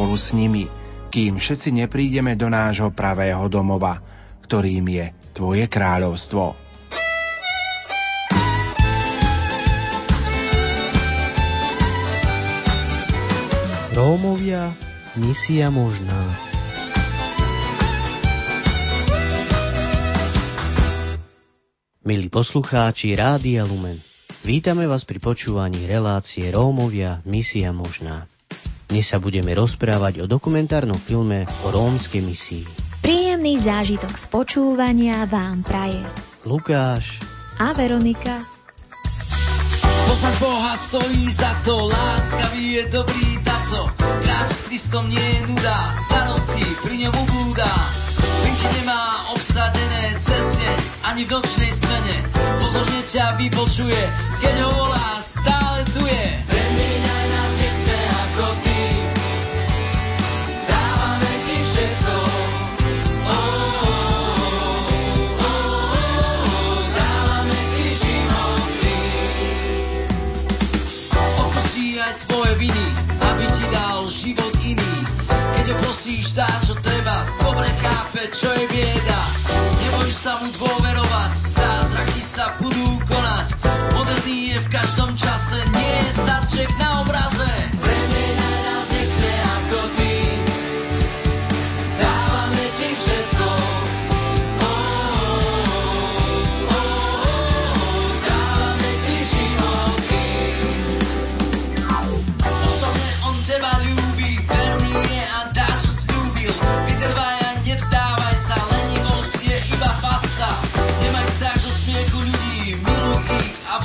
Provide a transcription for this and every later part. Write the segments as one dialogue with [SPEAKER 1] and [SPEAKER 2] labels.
[SPEAKER 1] spolu s nimi, kým všetci neprídeme do nášho pravého domova, ktorým je Tvoje kráľovstvo.
[SPEAKER 2] Rómovia, misia možná. Milí poslucháči Rádia Lumen, vítame vás pri počúvaní relácie Rómovia, misia možná. Dnes sa budeme rozprávať o dokumentárnom filme o rómskej misii.
[SPEAKER 3] Príjemný zážitok z počúvania vám praje
[SPEAKER 2] Lukáš
[SPEAKER 3] a Veronika.
[SPEAKER 4] Poznať Boha stojí za to, láskavý je dobrý tato. Kráč s Kristom nie je nuda, starosti pri ňom ubúda. Vinky nemá obsadené ceste, ani v nočnej smene. Pozorne ťa vypočuje, keď ho volá,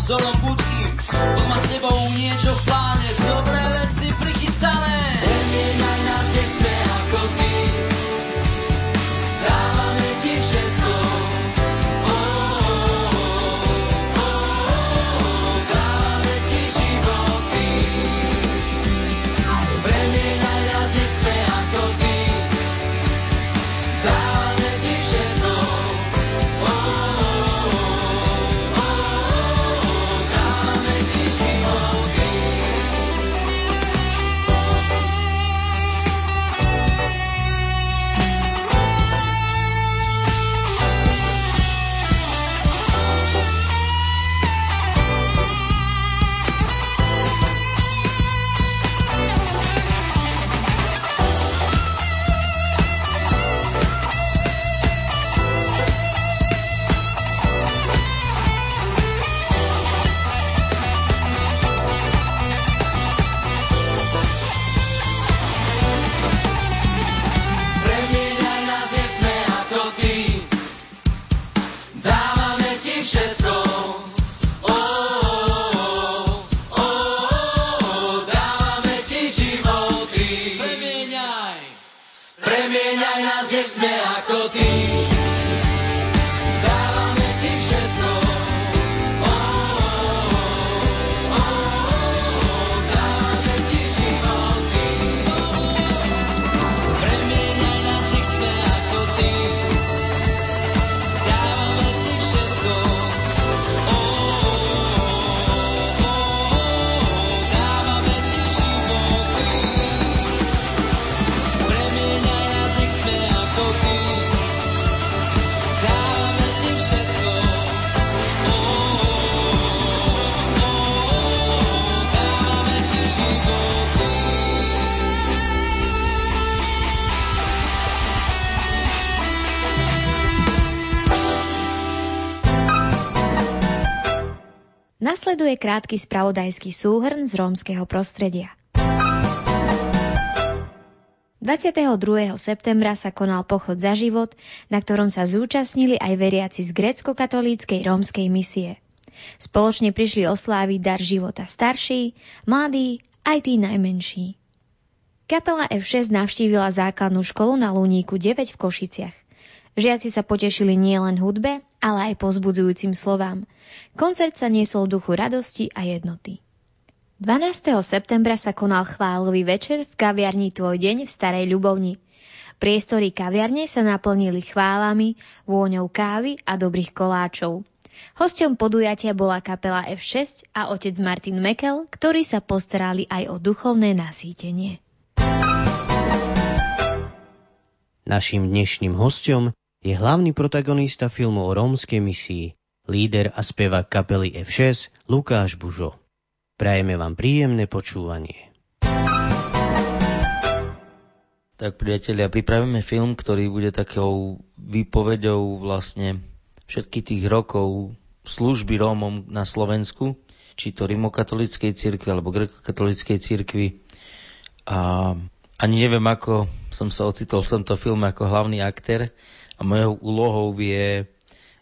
[SPEAKER 4] ich a
[SPEAKER 3] Nasleduje krátky spravodajský súhrn z rómskeho prostredia. 22. septembra sa konal pochod za život, na ktorom sa zúčastnili aj veriaci z grécko-katolíckej rómskej misie. Spoločne prišli osláviť dar života starší, mladí, aj tí najmenší. Kapela F6 navštívila základnú školu na Luníku 9 v Košiciach. Žiaci sa potešili nielen hudbe, ale aj pozbudzujúcim slovám. Koncert sa niesol v duchu radosti a jednoty. 12. septembra sa konal chválový večer v kaviarni Tvoj deň v Starej Ľubovni. Priestory kaviarne sa naplnili chválami, vôňou kávy a dobrých koláčov. Hosťom podujatia bola kapela F6 a otec Martin Mekel, ktorí sa postarali aj o duchovné nasýtenie.
[SPEAKER 2] Naším dnešným hostom je hlavný protagonista filmu o rómskej misii, líder a spevák kapely F6 Lukáš Bužo. Prajeme vám príjemné počúvanie.
[SPEAKER 5] Tak priatelia, pripravíme film, ktorý bude takou výpovedou vlastne všetkých tých rokov služby Rómom na Slovensku, či to rimokatolíckej cirkvi alebo grekokatolíckej cirkvi. A ani neviem, ako som sa ocitol v tomto filme ako hlavný aktér a mojou úlohou je,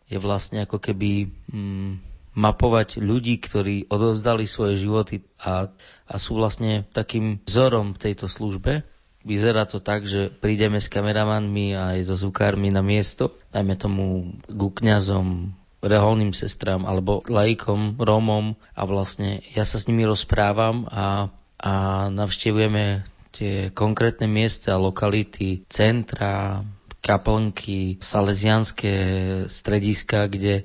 [SPEAKER 5] je vlastne ako keby mm, mapovať ľudí, ktorí odovzdali svoje životy a, a sú vlastne takým vzorom tejto službe. Vyzerá to tak, že prídeme s kameramanmi a aj so zvukármi na miesto, dajme tomu ku kňazom, reholným sestram alebo laikom, Rómom a vlastne ja sa s nimi rozprávam a, a navštevujeme tie konkrétne miesta, lokality, centra, kaplnky, salesianské strediska, kde,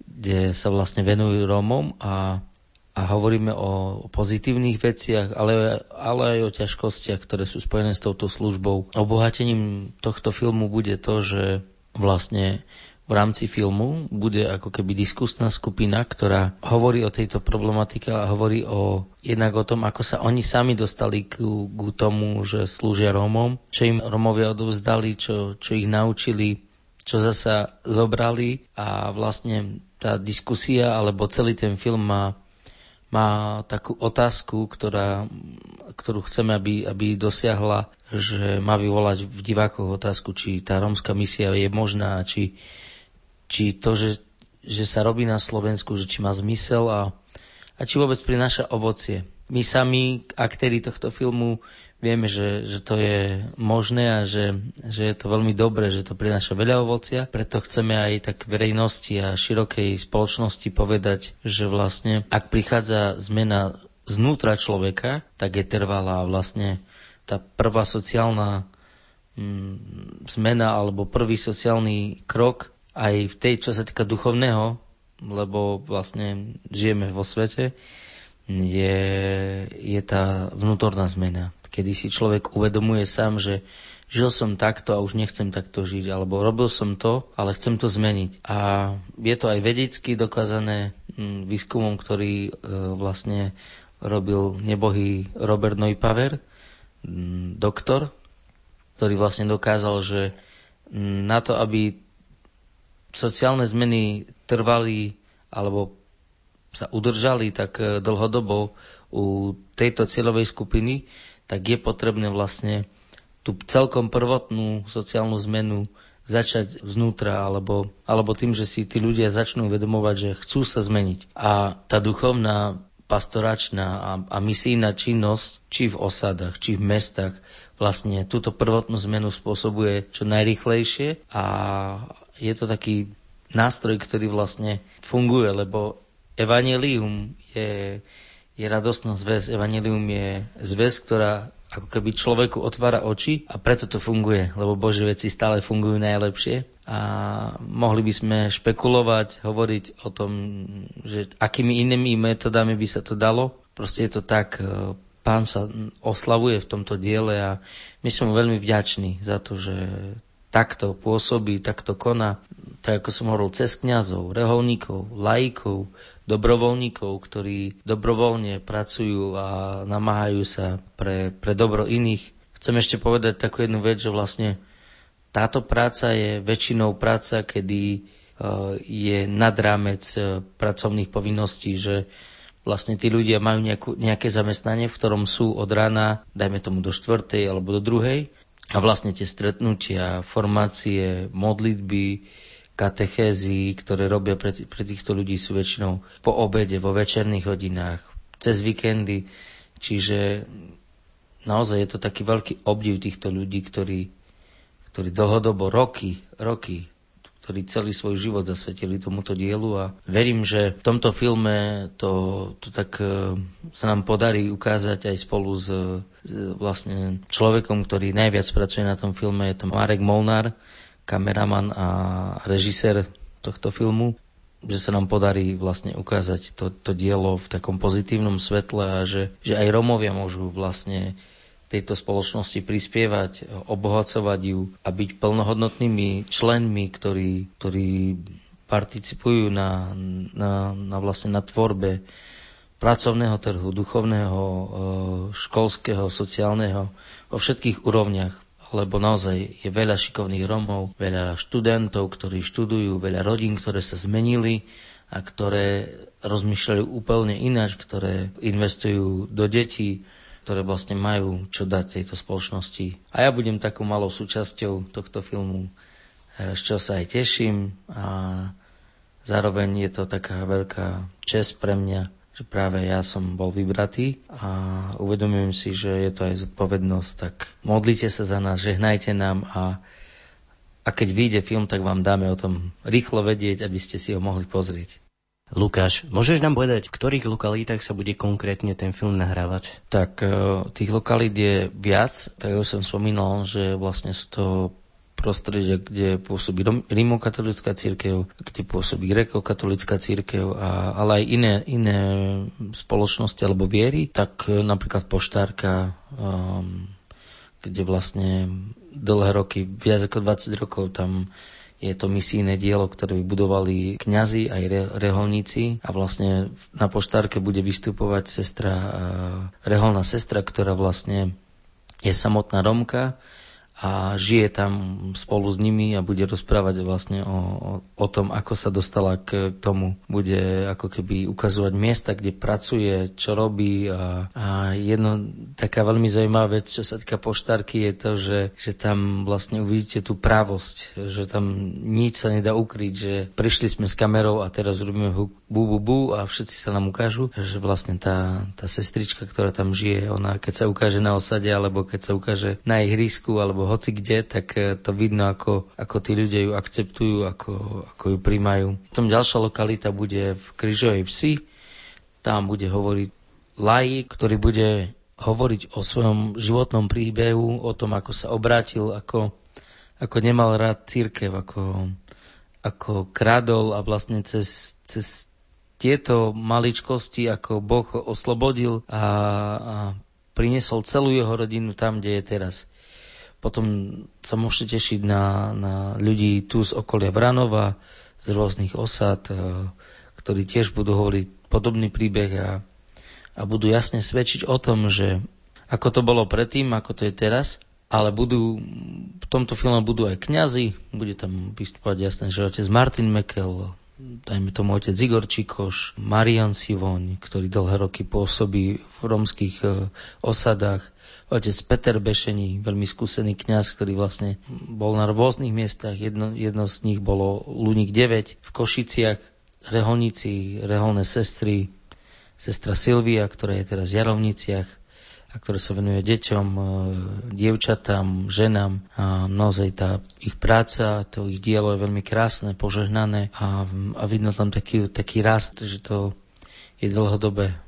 [SPEAKER 5] kde sa vlastne venujú Rómom a, a hovoríme o, o pozitívnych veciach, ale, ale aj o ťažkostiach, ktoré sú spojené s touto službou. Obohatením tohto filmu bude to, že vlastne v rámci filmu bude ako keby diskusná skupina, ktorá hovorí o tejto problematike a hovorí o, jednak o tom, ako sa oni sami dostali k, k tomu, že slúžia Rómom, čo im Rómovia odovzdali, čo, čo ich naučili, čo zasa zobrali. A vlastne tá diskusia alebo celý ten film má má takú otázku, ktorá, ktorú chceme, aby, aby dosiahla, že má vyvolať v divákoch otázku, či tá rómska misia je možná, či, či to, že, že sa robí na Slovensku, že či má zmysel a, a či vôbec prináša ovocie. My sami, aktéri tohto filmu, vieme, že, že to je možné a že, že je to veľmi dobré, že to prináša veľa ovocia, preto chceme aj tak verejnosti a širokej spoločnosti povedať, že vlastne ak prichádza zmena znútra človeka, tak je trvalá vlastne tá prvá sociálna mm, zmena alebo prvý sociálny krok aj v tej, čo sa týka duchovného, lebo vlastne žijeme vo svete, je, je tá vnútorná zmena. Kedy si človek uvedomuje sám, že žil som takto a už nechcem takto žiť, alebo robil som to, ale chcem to zmeniť. A je to aj vedecky dokázané výskumom, ktorý e, vlastne robil nebohý Robert Neupaver, doktor, ktorý vlastne dokázal, že na to, aby sociálne zmeny trvali alebo sa udržali tak e, dlhodobo u tejto cieľovej skupiny, tak je potrebné vlastne tú celkom prvotnú sociálnu zmenu začať znútra, alebo, alebo tým, že si tí ľudia začnú uvedomovať, že chcú sa zmeniť. A tá duchovná, pastoračná a, a misijná činnosť, či v osadách, či v mestách, vlastne túto prvotnú zmenu spôsobuje čo najrychlejšie a je to taký nástroj, ktorý vlastne funguje, lebo evanelium je, je radostná zväz. Evanelium je zväz, ktorá ako keby človeku otvára oči a preto to funguje, lebo Božie veci stále fungujú najlepšie. A mohli by sme špekulovať, hovoriť o tom, že akými inými metodami by sa to dalo. Proste je to tak, e, pán sa oslavuje v tomto diele a my sme veľmi vďační za to, že takto pôsobí, takto koná, tak ako som hovoril, cez kňazov, reholníkov, laikov, dobrovoľníkov, ktorí dobrovoľne pracujú a namáhajú sa pre, pre dobro iných. Chcem ešte povedať takú jednu vec, že vlastne táto práca je väčšinou práca, kedy uh, je nad rámec uh, pracovných povinností, že vlastne tí ľudia majú nejakú, nejaké zamestnanie, v ktorom sú od rána, dajme tomu do štvrtej alebo do druhej a vlastne tie stretnutia, formácie, modlitby, katechézy, ktoré robia pre, pre týchto ľudí sú väčšinou po obede, vo večerných hodinách, cez víkendy. Čiže naozaj je to taký veľký obdiv týchto ľudí, ktorí, ktorí dlhodobo, roky, roky ktorí celý svoj život zasvetili tomuto dielu a verím, že v tomto filme to, to tak e, sa nám podarí ukázať aj spolu s, s vlastne človekom, ktorý najviac pracuje na tom filme, je to Marek Molnár, kameraman a režisér tohto filmu, že sa nám podarí vlastne ukázať to, to dielo v takom pozitívnom svetle a že, že aj Romovia môžu vlastne tejto spoločnosti prispievať, obohacovať ju a byť plnohodnotnými členmi, ktorí, ktorí participujú na, na, na, vlastne na tvorbe pracovného trhu, duchovného, e, školského, sociálneho, vo všetkých úrovniach. Lebo naozaj je veľa šikovných Romov, veľa študentov, ktorí študujú, veľa rodín, ktoré sa zmenili a ktoré rozmýšľajú úplne ináč, ktoré investujú do detí, ktoré vlastne majú čo dať tejto spoločnosti. A ja budem takou malou súčasťou tohto filmu, e, z čoho sa aj teším a zároveň je to taká veľká čest pre mňa, že práve ja som bol vybratý a uvedomujem si, že je to aj zodpovednosť, tak modlite sa za nás, žehnajte nám a, a keď vyjde film, tak vám dáme o tom rýchlo vedieť, aby ste si ho mohli pozrieť.
[SPEAKER 2] Lukáš, môžeš nám povedať, v ktorých lokalítach sa bude konkrétne ten film nahrávať?
[SPEAKER 5] Tak e, tých lokalít je viac, tak už som spomínal, že vlastne sú to prostredia, kde pôsobí rímokatolická církev, kde pôsobí grekokatolická církev, a, ale aj iné, iné spoločnosti alebo viery, tak e, napríklad poštárka, um, kde vlastne dlhé roky, viac ako 20 rokov tam je to misijné dielo, ktoré vybudovali kňazi aj re, reholníci. A vlastne na poštárke bude vystupovať sestra, uh, reholná sestra, ktorá vlastne je samotná Romka, a žije tam spolu s nimi a bude rozprávať vlastne o, o, o tom, ako sa dostala k tomu. Bude ako keby ukazovať miesta, kde pracuje, čo robí a, a jedno taká veľmi zaujímavá vec, čo sa týka poštárky, je to, že, že tam vlastne uvidíte tú právosť, že tam nič sa nedá ukryť, že prišli sme s kamerou a teraz robíme bu, bu, bu a všetci sa nám ukážu, že vlastne tá, tá sestrička, ktorá tam žije, ona keď sa ukáže na osade alebo keď sa ukáže na ihrisku alebo hoci kde, tak e, to vidno, ako, ako tí ľudia ju akceptujú, ako, ako ju príjmajú. Potom ďalšia lokalita bude v Kryžovej vsi. Tam bude hovoriť laik, ktorý bude hovoriť o svojom životnom príbehu, o tom, ako sa obrátil, ako, ako nemal rád církev, ako, ako kradol a vlastne cez, cez tieto maličkosti, ako Boh oslobodil a, a priniesol celú jeho rodinu tam, kde je teraz. Potom sa môžete tešiť na, na ľudí tu z okolia Vranova, z rôznych osad, e, ktorí tiež budú hovoriť podobný príbeh a, a budú jasne svedčiť o tom, že ako to bolo predtým, ako to je teraz, ale budú, v tomto filme budú aj kňazi, bude tam vystupovať jasné, že otec Martin Mekel, dajme tomu otec Igor Čikoš, Marian Sivoň, ktorý dlhé roky pôsobí v romských e, osadách, otec Peter Bešení, veľmi skúsený kňaz, ktorý vlastne bol na rôznych miestach. Jedno, jedno z nich bolo Luník 9 v Košiciach, reholníci, reholné sestry, sestra Silvia, ktorá je teraz v Jarovniciach a ktorá sa venuje deťom, e, dievčatám, ženám a naozaj tá ich práca, to ich dielo je veľmi krásne, požehnané a, a vidno tam taký, taký rast, že to je dlhodobé.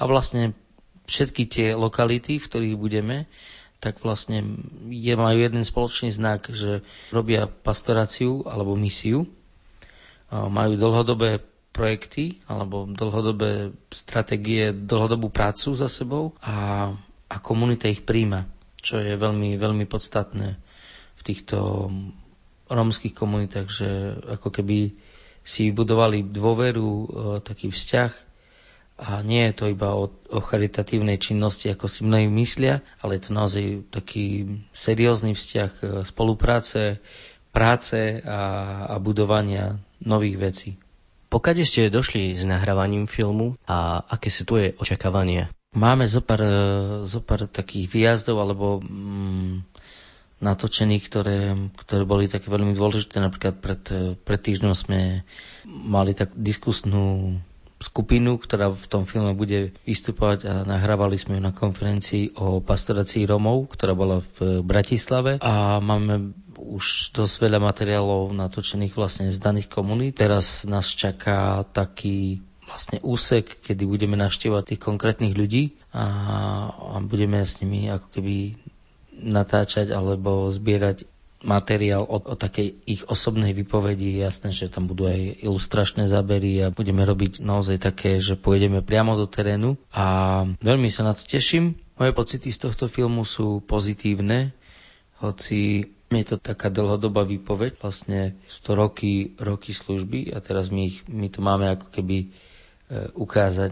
[SPEAKER 5] A vlastne všetky tie lokality, v ktorých budeme, tak vlastne je, majú jeden spoločný znak, že robia pastoráciu alebo misiu, majú dlhodobé projekty alebo dlhodobé stratégie, dlhodobú prácu za sebou a, a komunita ich príjma, čo je veľmi, veľmi podstatné v týchto rómskych komunitách, že ako keby si budovali dôveru, taký vzťah a nie je to iba o, o charitatívnej činnosti, ako si mnohí myslia, ale je to naozaj taký seriózny vzťah e, spolupráce, práce a, a budovania nových vecí.
[SPEAKER 2] Pokade ste došli s nahrávaním filmu a aké sú tvoje očakávania?
[SPEAKER 5] Máme zopár, e, zopár takých výjazdov alebo mm, natočených, ktoré, ktoré boli také veľmi dôležité. Napríklad pred, e, pred týždňom sme mali takú diskusnú skupinu, ktorá v tom filme bude vystupovať a nahrávali sme ju na konferencii o pastorácii Romov, ktorá bola v Bratislave a máme už dosť veľa materiálov natočených vlastne z daných komunít. Teraz nás čaká taký vlastne úsek, kedy budeme navštevovať tých konkrétnych ľudí a, a budeme s nimi ako keby natáčať alebo zbierať materiál o, o takej ich osobnej výpovedi. Jasné, že tam budú aj ilustračné zábery a budeme robiť naozaj také, že pôjdeme priamo do terénu a veľmi sa na to teším. Moje pocity z tohto filmu sú pozitívne, hoci je to taká dlhodobá výpoveď, vlastne 100 roky, roky služby a teraz my, ich, my to máme ako keby ukázať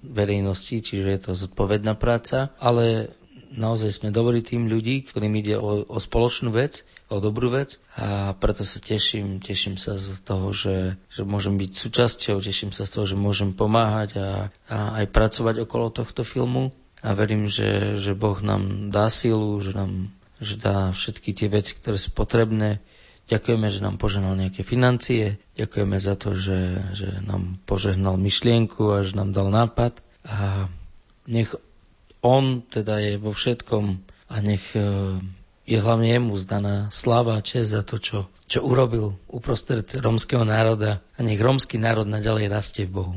[SPEAKER 5] verejnosti, čiže je to zodpovedná práca, ale naozaj sme dobrí tým ľudí, ktorým ide o, o spoločnú vec, o dobrú vec a preto sa teším, teším sa z toho, že, že môžem byť súčasťou, teším sa z toho, že môžem pomáhať a, a aj pracovať okolo tohto filmu a verím, že, že Boh nám dá silu, že nám že dá všetky tie veci, ktoré sú potrebné. Ďakujeme, že nám požehnal nejaké financie, ďakujeme za to, že, že nám požehnal myšlienku a že nám dal nápad a nech on teda je vo všetkom a nech e, je hlavne jemu zdaná sláva a čest za to, čo, čo urobil uprostred rómskeho národa a nech rómsky národ naďalej rastie v Bohu.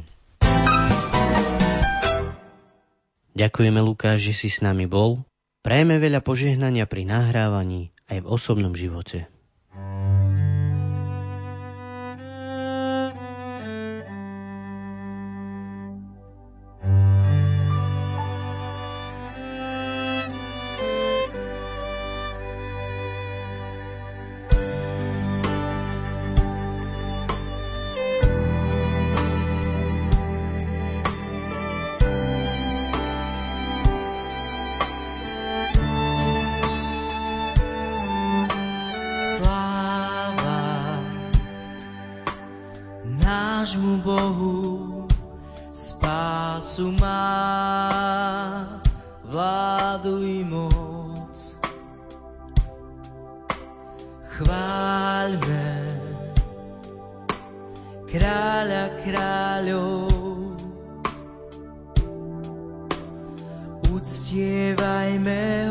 [SPEAKER 4] Ďakujeme, Lukáš, že si s nami bol. Prajeme veľa požehnania pri nahrávaní aj v osobnom živote. Stievajme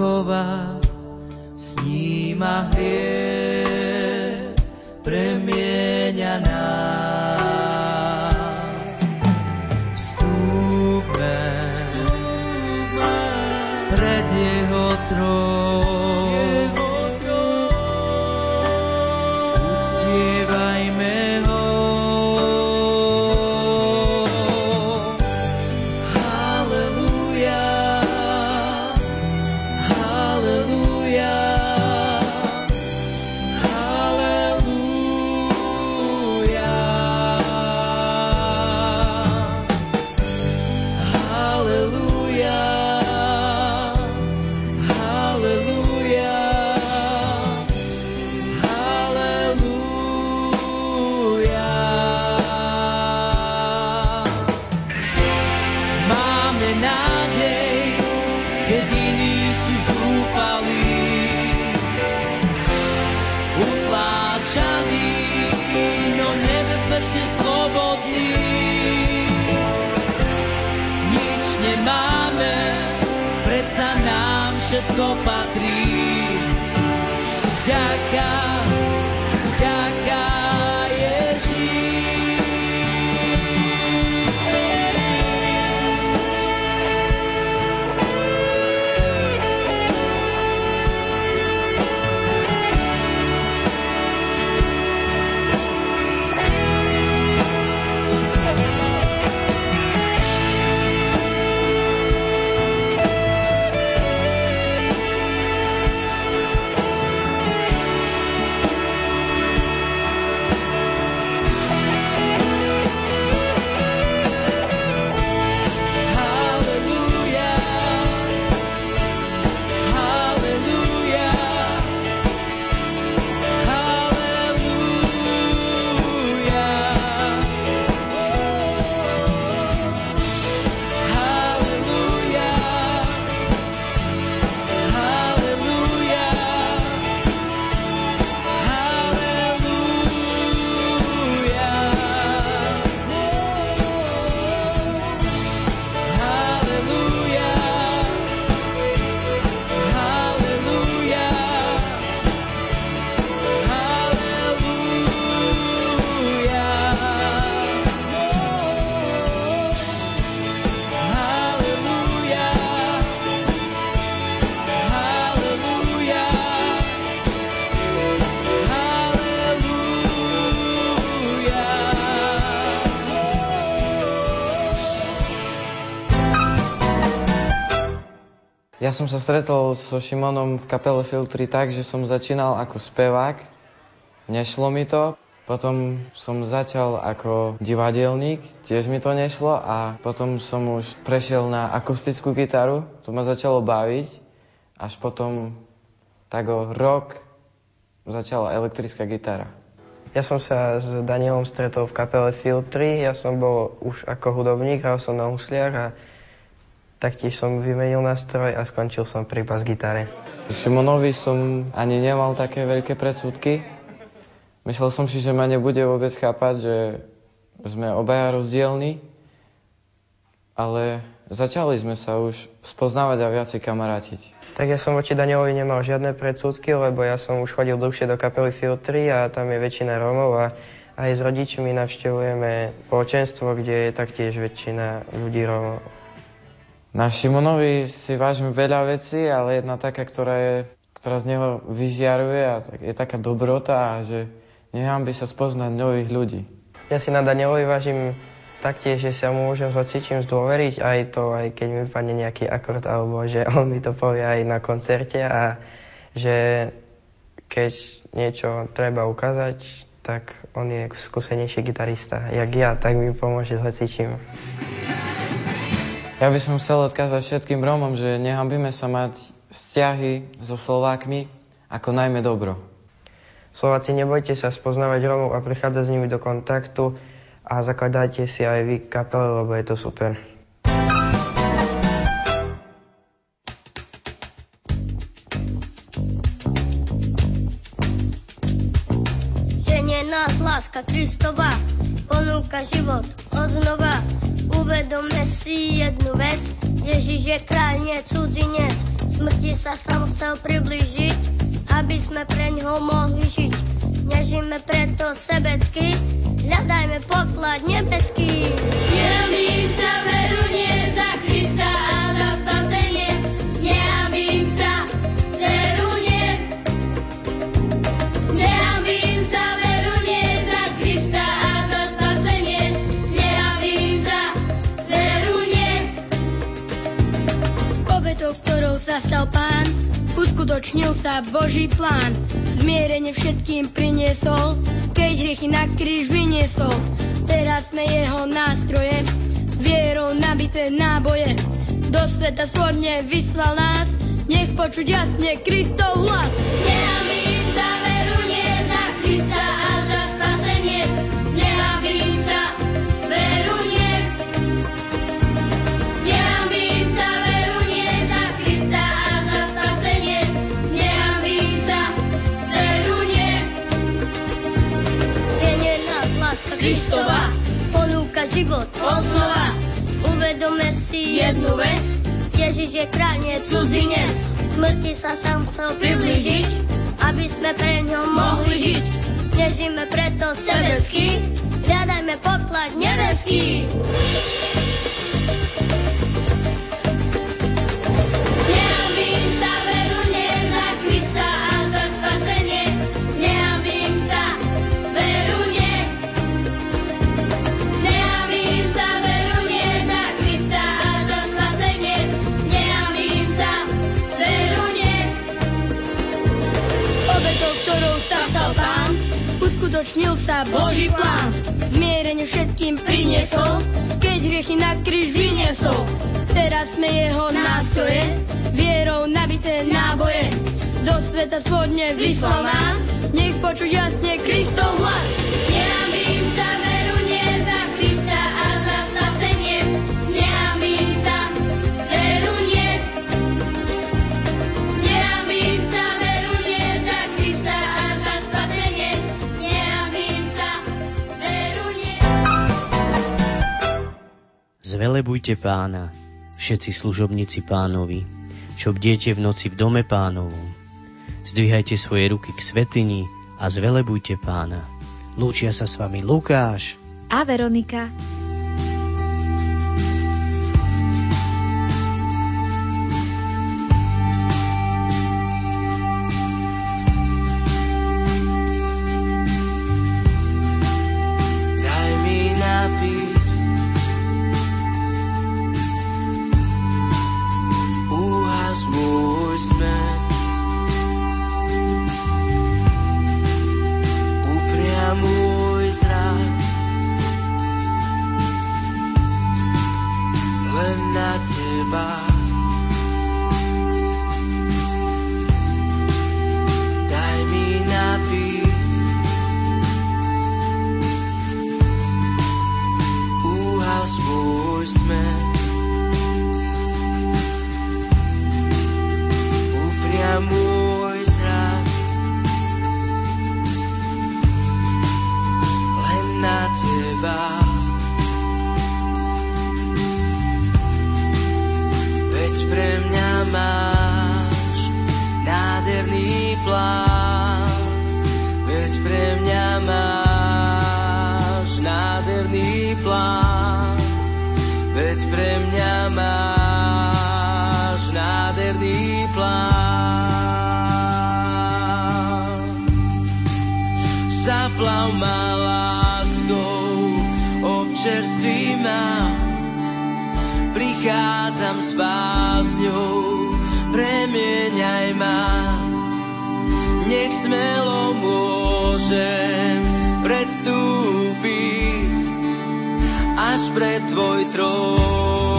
[SPEAKER 4] chová, sníma hriech. všetko patrí.
[SPEAKER 6] Vďaka Ja som sa stretol so Šimonom v kapele Filtry tak, že som začínal ako spevák. Nešlo mi to. Potom som začal ako divadelník, tiež mi to nešlo a potom som už prešiel na akustickú gitaru, to ma začalo baviť. Až potom tak o rok začala elektrická gitara.
[SPEAKER 7] Ja som sa s Danielom stretol v kapele Filtry, ja som bol už ako hudobník, hral som na husliach a Taktiež som vymenil nástroj a skončil som pri bas gitare.
[SPEAKER 6] Šimonovi som ani nemal také veľké predsudky. Myslel som si, že ma nebude vôbec chápať, že sme obaja rozdielni, ale začali sme sa už spoznávať a viacej kamarátiť.
[SPEAKER 7] Tak ja som voči Danielovi nemal žiadne predsudky, lebo ja som už chodil dlhšie do kapely Filtry a tam je väčšina Rómov a aj s rodičmi navštevujeme spoločenstvo, kde je taktiež väčšina ľudí Rómov.
[SPEAKER 6] Na Šimonovi si vážim veľa vecí, ale jedna taká, ktorá, je, ktorá z neho vyžiaruje a je taká dobrota že by sa spoznať nových ľudí.
[SPEAKER 7] Ja si na Danielovi vážim taktiež, že sa mu môžem s hocičím zdôveriť, aj to, aj keď mi padne nejaký akord, alebo že on mi to povie aj na koncerte a že keď niečo treba ukázať, tak on je skúsenejší gitarista. Jak ja, tak mi pomôže s hocičím.
[SPEAKER 6] Ja by som chcel odkázať všetkým Rómom, že nehambíme sa mať vzťahy so Slovákmi ako najmä dobro.
[SPEAKER 7] Slováci, nebojte sa spoznávať Rómov a prichádzať s nimi do kontaktu a zakladajte si aj vy kapele, lebo je to super.
[SPEAKER 8] Ženie nás láska Kristova ponúka život odznova nie cudzinec. Smrti sa sám chcel priblížiť, aby sme pre ňoho mohli žiť. Nežíme preto sebecky, hľadajme poklad nebeský.
[SPEAKER 9] Nemým sa veru nie
[SPEAKER 10] uskutočnil sa Boží plán. Zmierenie všetkým priniesol, keď hriechy na kríž vyniesol. Teraz sme jeho nástroje, vierou nabité náboje. Do sveta svorne vyslal nás, nech počuť jasne Kristov hlas.
[SPEAKER 9] Nehambím
[SPEAKER 8] Kristova ponúka život odznova. Uvedome si jednu vec, Ježiš je kráľ, nie cudzinec. Smrti sa sám chcel priblížiť, aby sme pre ňo mohli žiť. Nežíme preto sebecky, hľadajme poklad nebeský.
[SPEAKER 9] Nehambím
[SPEAKER 10] hriechy na kríž vyniesol. Teraz sme jeho nástroje, vierou nabité náboje. Do sveta svodne vyslal nás, nech počuť jasne
[SPEAKER 2] Zvelebujte pána, všetci služobníci pánovi, čo bdiete v noci v dome pánovom. Zdvíhajte svoje ruky k svetini a zvelebujte pána. Lúčia sa s vami Lukáš
[SPEAKER 3] A Veronika.
[SPEAKER 4] Hlas môj smer. Predstúpiť až pred tvoj trón.